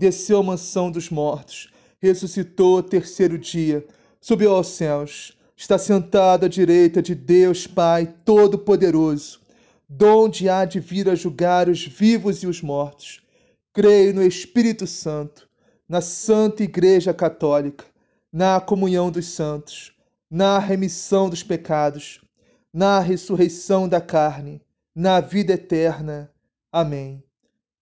desceu à mansão dos mortos, ressuscitou ao terceiro dia, subiu aos céus, está sentado à direita de Deus Pai Todo-Poderoso, donde há de vir a julgar os vivos e os mortos. Creio no Espírito Santo, na Santa Igreja Católica, na comunhão dos santos, na remissão dos pecados, na ressurreição da carne, na vida eterna. Amém.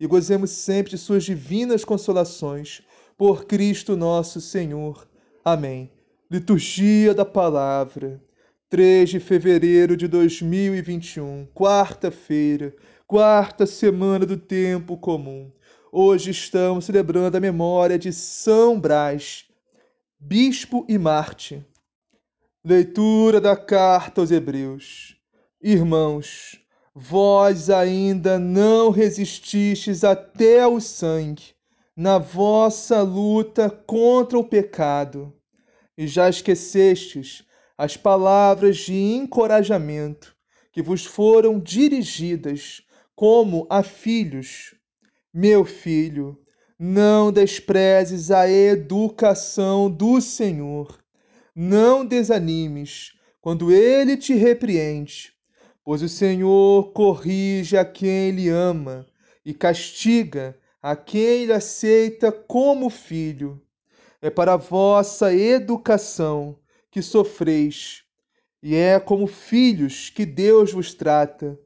e gozemos sempre de suas divinas consolações. Por Cristo nosso Senhor. Amém. Liturgia da Palavra. 3 de fevereiro de 2021, quarta-feira, quarta semana do tempo comum. Hoje estamos celebrando a memória de São Brás, bispo e Marte. Leitura da carta aos Hebreus. Irmãos, Vós ainda não resististes até o sangue na vossa luta contra o pecado, e já esquecestes as palavras de encorajamento que vos foram dirigidas como a filhos. Meu filho, não desprezes a educação do Senhor. Não desanimes quando ele te repreende Pois o Senhor corrige a quem ele ama e castiga a quem ele aceita como filho. É para a vossa educação que sofreis, e é como filhos que Deus vos trata.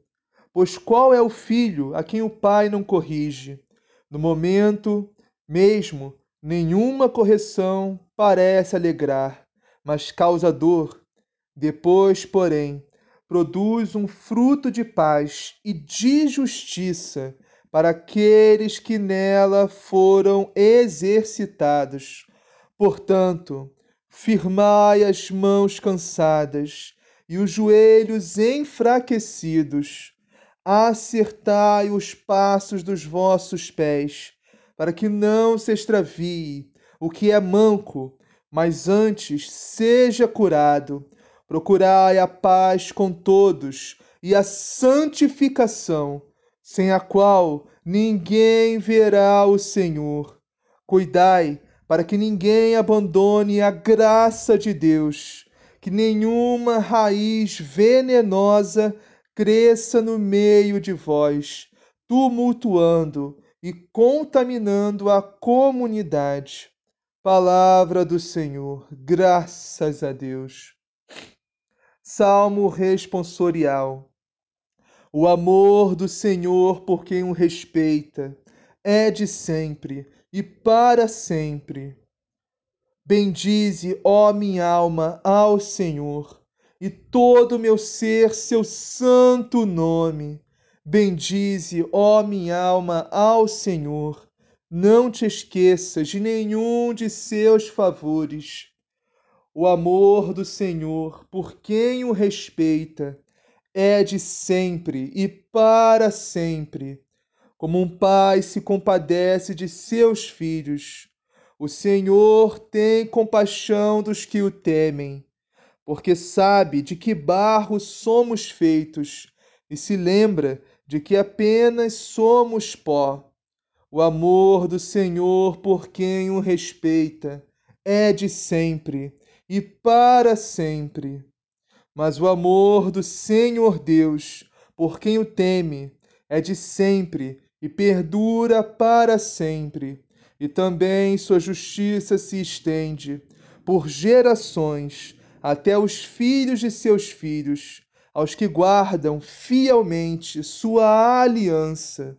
Pois qual é o filho a quem o pai não corrige? No momento mesmo, nenhuma correção parece alegrar, mas causa dor. Depois, porém, produz um fruto de paz e de justiça para aqueles que nela foram exercitados. Portanto, firmai as mãos cansadas e os joelhos enfraquecidos, acertai os passos dos vossos pés, para que não se extravie o que é manco, mas antes seja curado. Procurai a paz com todos e a santificação, sem a qual ninguém verá o Senhor. Cuidai para que ninguém abandone a graça de Deus, que nenhuma raiz venenosa cresça no meio de vós, tumultuando e contaminando a comunidade. Palavra do Senhor, graças a Deus. Salmo responsorial. O amor do Senhor por quem o respeita é de sempre e para sempre. Bendize, ó minha alma, ao Senhor, e todo o meu ser seu santo nome. Bendize, ó minha alma, ao Senhor. Não te esqueças de nenhum de seus favores o amor do Senhor, por quem o respeita, é de sempre e para sempre. Como um pai se compadece de seus filhos, o Senhor tem compaixão dos que o temem, porque sabe de que barro somos feitos e se lembra de que apenas somos pó. O amor do Senhor por quem o respeita é de sempre e para sempre. Mas o amor do Senhor Deus, por quem o teme, é de sempre e perdura para sempre. E também sua justiça se estende por gerações, até os filhos de seus filhos, aos que guardam fielmente sua aliança.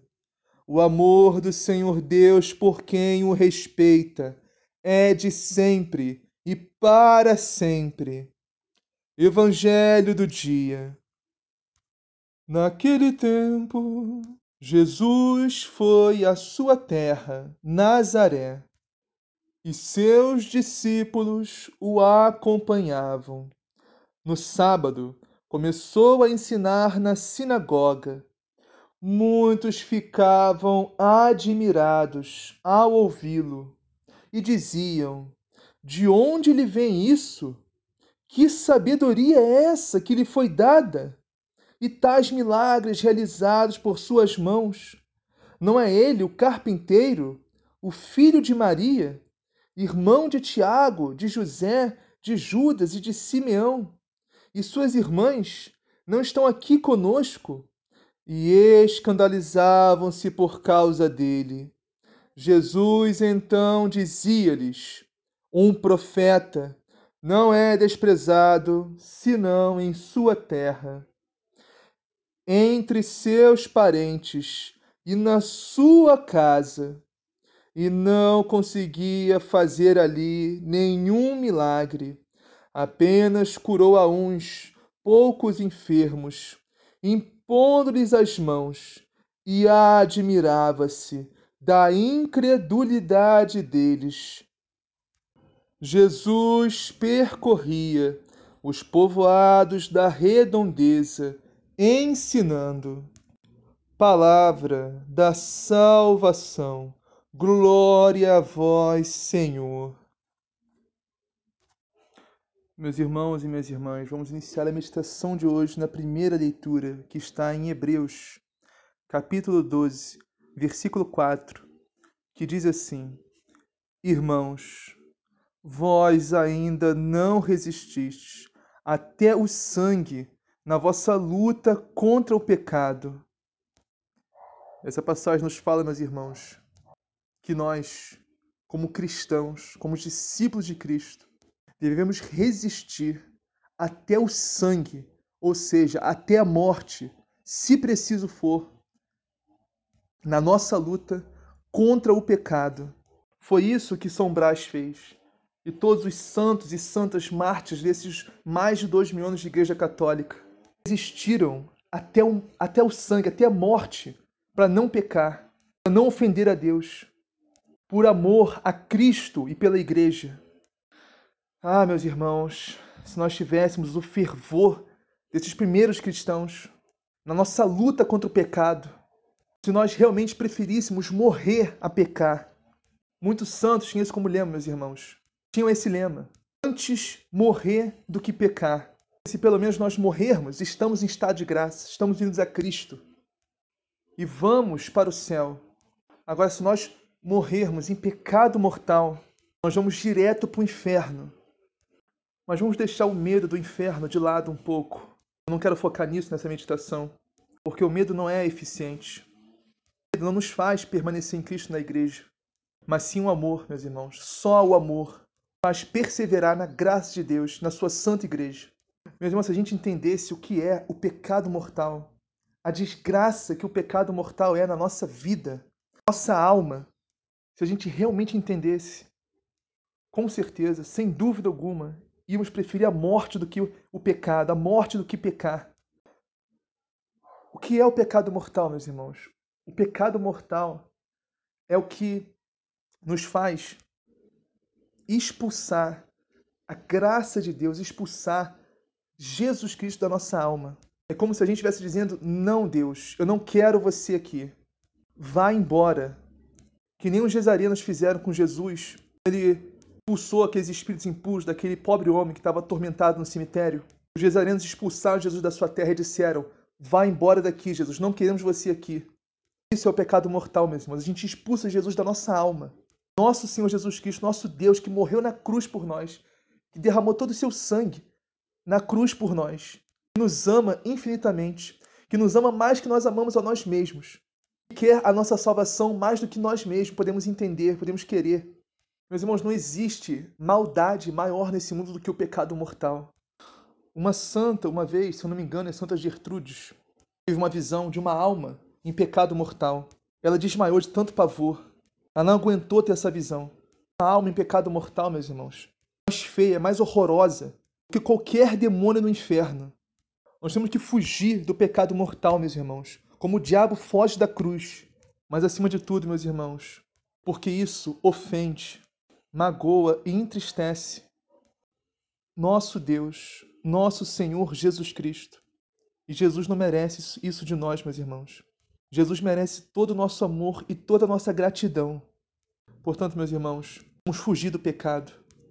O amor do Senhor Deus por quem o respeita é de sempre e para sempre. Evangelho do dia. Naquele tempo, Jesus foi à sua terra, Nazaré, e seus discípulos o acompanhavam. No sábado, começou a ensinar na sinagoga. Muitos ficavam admirados ao ouvi-lo e diziam: De onde lhe vem isso? Que sabedoria é essa que lhe foi dada? E tais milagres realizados por suas mãos? Não é ele o carpinteiro, o filho de Maria, irmão de Tiago, de José, de Judas e de Simeão? E suas irmãs não estão aqui conosco? E escandalizavam-se por causa dele. Jesus então dizia-lhes: Um profeta não é desprezado senão em sua terra, entre seus parentes e na sua casa, e não conseguia fazer ali nenhum milagre, apenas curou a uns poucos enfermos, impondo-lhes as mãos, e admirava-se da incredulidade deles. Jesus percorria os povoados da redondeza, ensinando. Palavra da salvação. Glória a vós, Senhor. Meus irmãos e minhas irmãs, vamos iniciar a meditação de hoje na primeira leitura, que está em Hebreus, capítulo 12, versículo 4, que diz assim: Irmãos, vós ainda não resististes até o sangue na vossa luta contra o pecado. Essa passagem nos fala, meus irmãos, que nós, como cristãos, como discípulos de Cristo, devemos resistir até o sangue, ou seja, até a morte, se preciso for, na nossa luta contra o pecado. Foi isso que São Brás fez. E todos os santos e santas mártires desses mais de dois mil anos de Igreja Católica resistiram até o, até o sangue, até a morte, para não pecar, para não ofender a Deus, por amor a Cristo e pela Igreja. Ah, meus irmãos, se nós tivéssemos o fervor desses primeiros cristãos na nossa luta contra o pecado, se nós realmente preferíssemos morrer a pecar. Muitos santos tinham isso como lema, meus irmãos. Tinham esse lema: antes morrer do que pecar. Se pelo menos nós morrermos, estamos em estado de graça, estamos indo a Cristo e vamos para o céu. Agora, se nós morrermos em pecado mortal, nós vamos direto para o inferno. Mas vamos deixar o medo do inferno de lado um pouco. Eu não quero focar nisso nessa meditação, porque o medo não é eficiente não nos faz permanecer em Cristo na igreja, mas sim o amor, meus irmãos. Só o amor faz perseverar na graça de Deus, na sua santa igreja. Meus irmãos, se a gente entendesse o que é o pecado mortal, a desgraça que o pecado mortal é na nossa vida, nossa alma, se a gente realmente entendesse, com certeza, sem dúvida alguma, íamos preferir a morte do que o pecado, a morte do que pecar. O que é o pecado mortal, meus irmãos? O pecado mortal é o que nos faz expulsar a graça de Deus, expulsar Jesus Cristo da nossa alma. É como se a gente estivesse dizendo: Não, Deus, eu não quero você aqui. Vá embora. Que nem os gesarenos fizeram com Jesus. Ele expulsou aqueles espíritos impuros daquele pobre homem que estava atormentado no cemitério. Os gesarenos expulsaram Jesus da sua terra e disseram: Vá embora daqui, Jesus, não queremos você aqui. Isso é o pecado mortal, meus irmãos. A gente expulsa Jesus da nossa alma. Nosso Senhor Jesus Cristo, nosso Deus, que morreu na cruz por nós, que derramou todo o seu sangue na cruz por nós, que nos ama infinitamente, que nos ama mais que nós amamos a nós mesmos, que quer a nossa salvação mais do que nós mesmos podemos entender, podemos querer. Meus irmãos, não existe maldade maior nesse mundo do que o pecado mortal. Uma santa, uma vez, se eu não me engano, é Santa Gertrudes, teve uma visão de uma alma em pecado mortal. Ela desmaiou de tanto pavor. Ela não aguentou ter essa visão. Uma alma em pecado mortal, meus irmãos, mais feia, mais horrorosa que qualquer demônio no inferno. Nós temos que fugir do pecado mortal, meus irmãos, como o diabo foge da cruz. Mas acima de tudo, meus irmãos, porque isso ofende, magoa e entristece nosso Deus, nosso Senhor Jesus Cristo. E Jesus não merece isso de nós, meus irmãos. Jesus merece todo o nosso amor e toda a nossa gratidão. Portanto, meus irmãos, vamos fugir do pecado.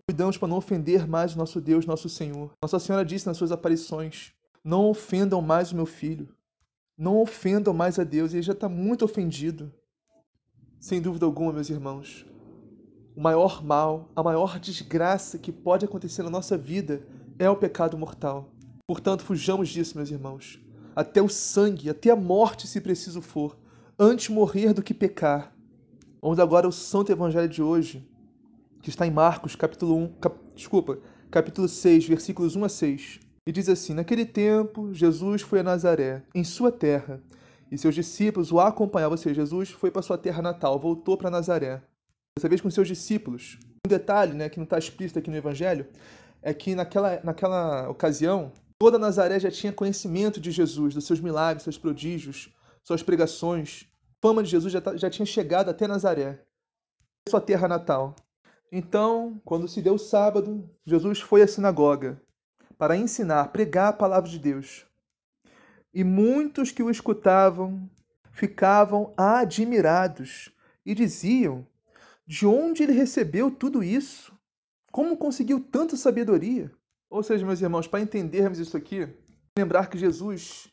Cuidamos para não ofender mais nosso Deus, nosso Senhor. Nossa Senhora disse nas suas aparições: Não ofendam mais o meu filho. Não ofendam mais a Deus. Ele já está muito ofendido. Sem dúvida alguma, meus irmãos, o maior mal, a maior desgraça que pode acontecer na nossa vida é o pecado mortal. Portanto, fujamos disso, meus irmãos. Até o sangue, até a morte, se preciso for, antes morrer do que pecar. Vamos agora ao Santo Evangelho de hoje, que está em Marcos, capítulo 1, cap, desculpa, capítulo 6, versículos 1 a 6. E diz assim: Naquele tempo, Jesus foi a Nazaré, em sua terra, e seus discípulos o acompanhavam. Ou seja, Jesus foi para sua terra natal, voltou para Nazaré. Dessa vez com seus discípulos. Um detalhe né, que não está explícito aqui no Evangelho é que naquela, naquela ocasião, toda Nazaré já tinha conhecimento de Jesus, dos seus milagres, seus prodígios, suas pregações. A fama de Jesus já, tá, já tinha chegado até Nazaré, sua terra natal. Então, quando se deu o sábado, Jesus foi à sinagoga para ensinar, pregar a palavra de Deus. E muitos que o escutavam ficavam admirados e diziam: De onde ele recebeu tudo isso? Como conseguiu tanta sabedoria? Ou seja, meus irmãos, para entendermos isso aqui, lembrar que Jesus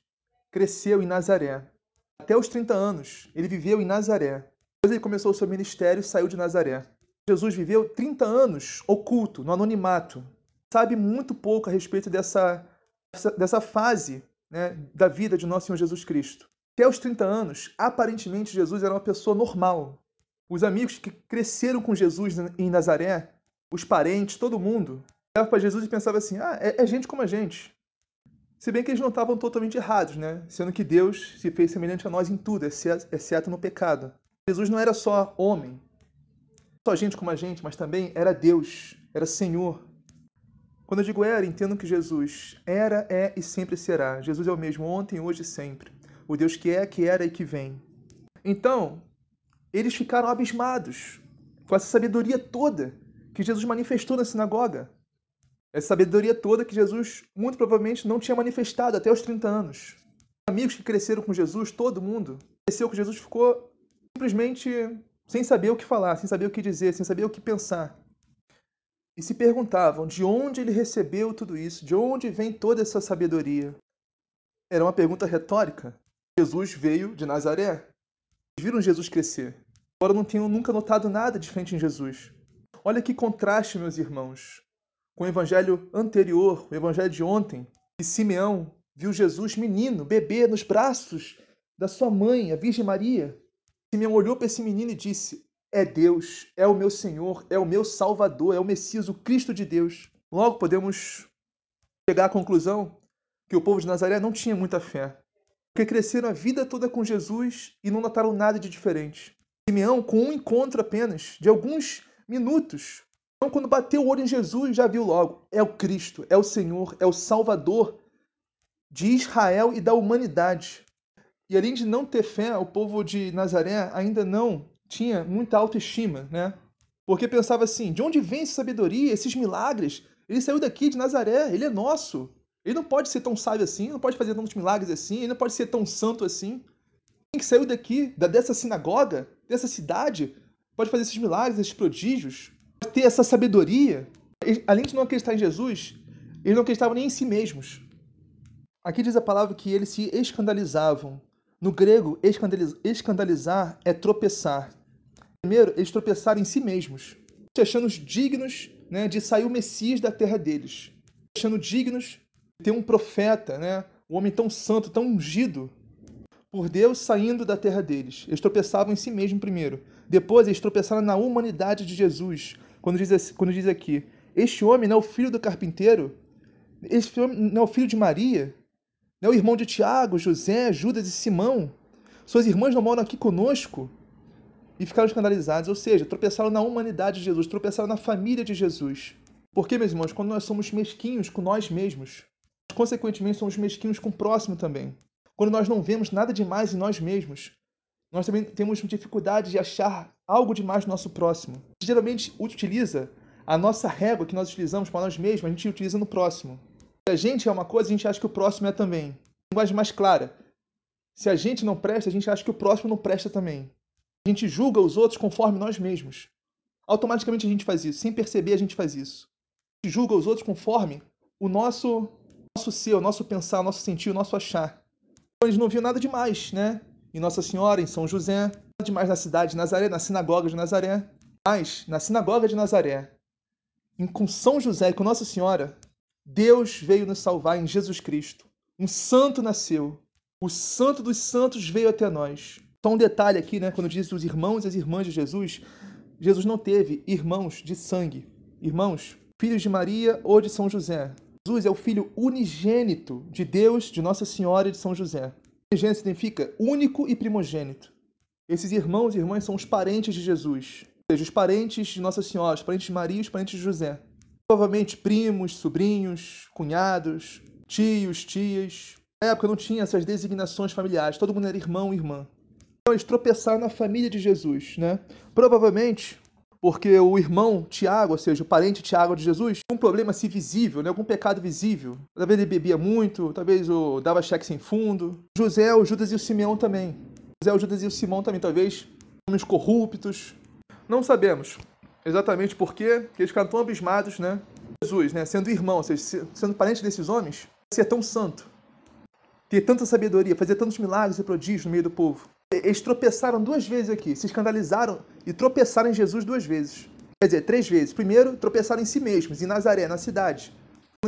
cresceu em Nazaré. Até os 30 anos, ele viveu em Nazaré. Depois ele começou o seu ministério e saiu de Nazaré. Jesus viveu 30 anos oculto, no anonimato. Sabe muito pouco a respeito dessa, dessa fase né, da vida de nosso Senhor Jesus Cristo. Até os 30 anos, aparentemente Jesus era uma pessoa normal. Os amigos que cresceram com Jesus em Nazaré, os parentes, todo mundo, olhava para Jesus e pensava assim: ah, é, é, gente como a gente. Se bem que eles não estavam totalmente errados, né? Sendo que Deus se fez semelhante a nós em tudo, exceto no pecado. Jesus não era só homem, só gente como a gente, mas também era Deus, era Senhor. Quando eu digo era, entendo que Jesus era, é e sempre será. Jesus é o mesmo ontem, hoje e sempre. O Deus que é, que era e que vem. Então, eles ficaram abismados com essa sabedoria toda que Jesus manifestou na sinagoga. Essa sabedoria toda que Jesus muito provavelmente não tinha manifestado até os 30 anos. Amigos que cresceram com Jesus, todo mundo, cresceu com Jesus, ficou simplesmente sem saber o que falar, sem saber o que dizer, sem saber o que pensar. E se perguntavam de onde ele recebeu tudo isso, de onde vem toda essa sabedoria. Era uma pergunta retórica. Jesus veio de Nazaré. Viram Jesus crescer. Agora não tinham nunca notado nada diferente em Jesus. Olha que contraste, meus irmãos, com o evangelho anterior, o evangelho de ontem, que Simeão viu Jesus menino, bebê, nos braços da sua mãe, a Virgem Maria. Simeão olhou para esse menino e disse: É Deus, é o meu Senhor, é o meu Salvador, é o Messias, o Cristo de Deus. Logo podemos chegar à conclusão que o povo de Nazaré não tinha muita fé, porque cresceram a vida toda com Jesus e não notaram nada de diferente. Simeão, com um encontro apenas, de alguns minutos, então, quando bateu o olho em Jesus, já viu logo: é o Cristo, é o Senhor, é o Salvador de Israel e da humanidade. E além de não ter fé, o povo de Nazaré ainda não tinha muita autoestima, né? Porque pensava assim: de onde vem essa sabedoria, esses milagres? Ele saiu daqui de Nazaré, ele é nosso. Ele não pode ser tão sábio assim, não pode fazer tantos milagres assim, ele não pode ser tão santo assim. Quem que saiu daqui, dessa sinagoga, dessa cidade, pode fazer esses milagres, esses prodígios, ter essa sabedoria. Além de não acreditar em Jesus, eles não acreditavam nem em si mesmos. Aqui diz a palavra que eles se escandalizavam no grego, escandalizar é tropeçar. Primeiro, eles tropeçaram em si mesmos, se achando dignos né, de sair o Messias da terra deles, achando dignos de ter um profeta, né, um homem tão santo, tão ungido por Deus saindo da terra deles. Eles tropeçavam em si mesmo primeiro. Depois, eles tropeçaram na humanidade de Jesus, quando diz, quando diz aqui: Este homem não é o filho do carpinteiro? Este homem não é o filho de Maria? Não é o irmão de Tiago, José, Judas e Simão? Suas irmãs não moram aqui conosco? E ficaram escandalizados, ou seja, tropeçaram na humanidade de Jesus, tropeçaram na família de Jesus. Porque, meus irmãos, quando nós somos mesquinhos com nós mesmos, consequentemente somos mesquinhos com o próximo também. Quando nós não vemos nada demais em nós mesmos, nós também temos dificuldade de achar algo demais no nosso próximo. Geralmente utiliza a nossa régua que nós utilizamos para nós mesmos, a gente utiliza no próximo. Se a gente é uma coisa, a gente acha que o próximo é também. Linguagem mais clara. Se a gente não presta, a gente acha que o próximo não presta também. A gente julga os outros conforme nós mesmos. Automaticamente a gente faz isso, sem perceber a gente faz isso julga os outros conforme o nosso nosso ser, o nosso pensar, o nosso sentir, o nosso achar. Então, eles não viam nada demais, né? Em Nossa Senhora, em São José, demais na cidade de Nazaré, na sinagoga de Nazaré. Mas, na sinagoga de Nazaré, em, com São José e com Nossa Senhora, Deus veio nos salvar em Jesus Cristo. Um santo nasceu. O santo dos santos veio até nós. Só um detalhe aqui, né? Quando diz os irmãos e as irmãs de Jesus, Jesus não teve irmãos de sangue. Irmãos filhos de Maria ou de São José. Jesus é o filho unigênito de Deus, de Nossa Senhora e de São José. Unigênito significa único e primogênito. Esses irmãos e irmãs são os parentes de Jesus, ou seja, os parentes de Nossa Senhora, os parentes de Maria os parentes de José. Provavelmente primos, sobrinhos, cunhados, tios, tias. Na época não tinha essas designações familiares, todo mundo era irmão e irmã. Então eles tropeçaram na família de Jesus, né? Provavelmente porque o irmão Tiago, ou seja, o parente Tiago de Jesus, tinha um problema assim visível, né? algum pecado visível. Talvez ele bebia muito, talvez o dava cheque sem fundo. José, o Judas e o Simeão também. José, o Judas e o Simão também, talvez homens corruptos. Não sabemos exatamente por quê, que eles ficaram tão abismados, né? Jesus, né, sendo irmão, ou seja, sendo parente desses homens, ser tão santo, ter tanta sabedoria, fazer tantos milagres e prodígios no meio do povo. Eles tropeçaram duas vezes aqui, se escandalizaram e tropeçaram em Jesus duas vezes. Quer dizer, três vezes. Primeiro, tropeçaram em si mesmos, em Nazaré, na cidade.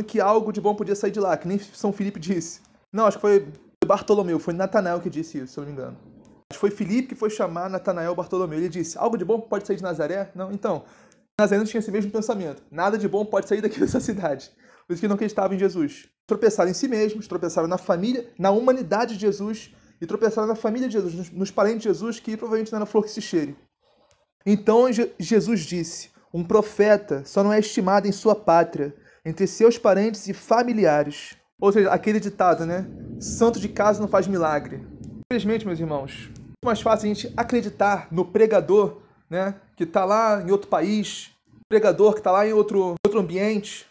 Que algo de bom podia sair de lá, que nem São Filipe disse. Não, acho que foi Bartolomeu, foi Natanael que disse isso, se eu não me engano. Acho que foi Filipe que foi chamar Natanael Bartolomeu. Ele disse: Algo de bom pode sair de Nazaré? Não, então. Nazaré não tinha esse mesmo pensamento. Nada de bom pode sair daqui dessa cidade. Por isso que não acreditavam em Jesus. Tropeçaram em si mesmos, tropeçaram na família, na humanidade de Jesus e tropeçaram na família de Jesus, nos parentes de Jesus, que provavelmente não era flor que se cheire. Então Jesus disse: Um profeta só não é estimado em sua pátria, entre seus parentes e familiares. Ou seja, aquele ditado, né? Santo de casa não faz milagre. Infelizmente, meus irmãos, é mais fácil a gente acreditar no pregador, né? Que está lá em outro país, pregador que está lá em outro, outro ambiente,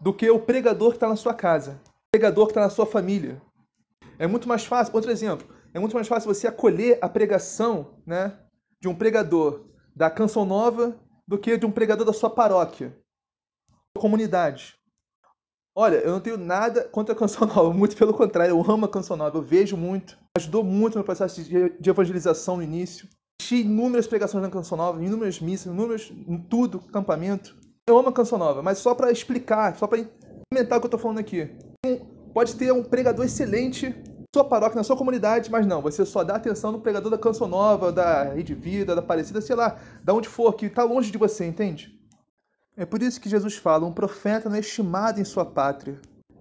do que o pregador que está na sua casa, pregador que está na sua família. É muito mais fácil. Outro exemplo, é muito mais fácil você acolher a pregação né, de um pregador da Canção Nova do que de um pregador da sua paróquia, comunidade. Olha, eu não tenho nada contra a Canção Nova, muito pelo contrário, eu amo a Canção Nova, eu vejo muito, ajudou muito no processo de evangelização no início. Assisti inúmeras pregações na Canção Nova, inúmeras missas, inúmeras, em tudo, acampamento. Eu amo a Canção Nova, mas só para explicar, só para comentar o que eu estou falando aqui. Pode ter um pregador excelente sua paróquia, na sua comunidade, mas não, você só dá atenção no pregador da Canção Nova, da Rede Vida, da Aparecida, sei lá, da onde for, que está longe de você, entende? É por isso que Jesus fala: um profeta não é estimado em sua pátria,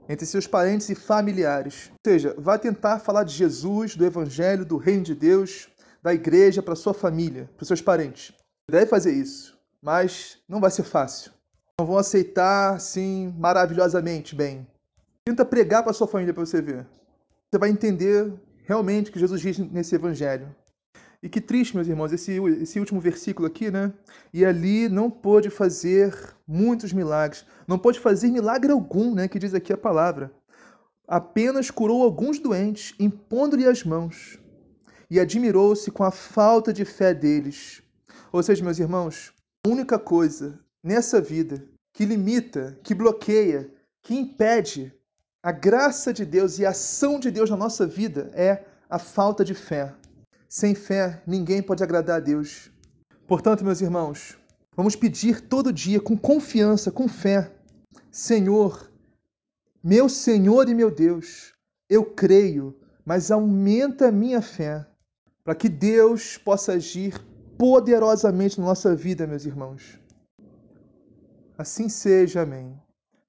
entre seus parentes e familiares. Ou seja, vá tentar falar de Jesus, do Evangelho, do Reino de Deus, da igreja para sua família, para seus parentes. Deve fazer isso, mas não vai ser fácil. Não vão aceitar assim maravilhosamente bem. Tenta pregar para sua família para você ver você vai entender realmente que Jesus diz nesse evangelho. E que triste, meus irmãos, esse, esse último versículo aqui, né? E ali não pôde fazer muitos milagres. Não pôde fazer milagre algum, né? Que diz aqui a palavra. Apenas curou alguns doentes, impondo-lhe as mãos. E admirou-se com a falta de fé deles. Ou seja, meus irmãos, a única coisa nessa vida que limita, que bloqueia, que impede a graça de Deus e a ação de Deus na nossa vida é a falta de fé. Sem fé, ninguém pode agradar a Deus. Portanto, meus irmãos, vamos pedir todo dia com confiança, com fé: Senhor, meu Senhor e meu Deus, eu creio, mas aumenta a minha fé, para que Deus possa agir poderosamente na nossa vida, meus irmãos. Assim seja. Amém.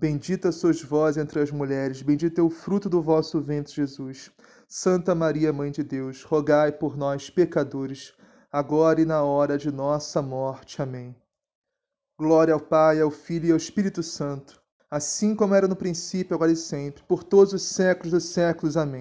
Bendita sois vós entre as mulheres, bendito é o fruto do vosso ventre, Jesus. Santa Maria, Mãe de Deus, rogai por nós, pecadores, agora e na hora de nossa morte. Amém. Glória ao Pai, ao Filho e ao Espírito Santo, assim como era no princípio, agora e sempre, por todos os séculos dos séculos. Amém.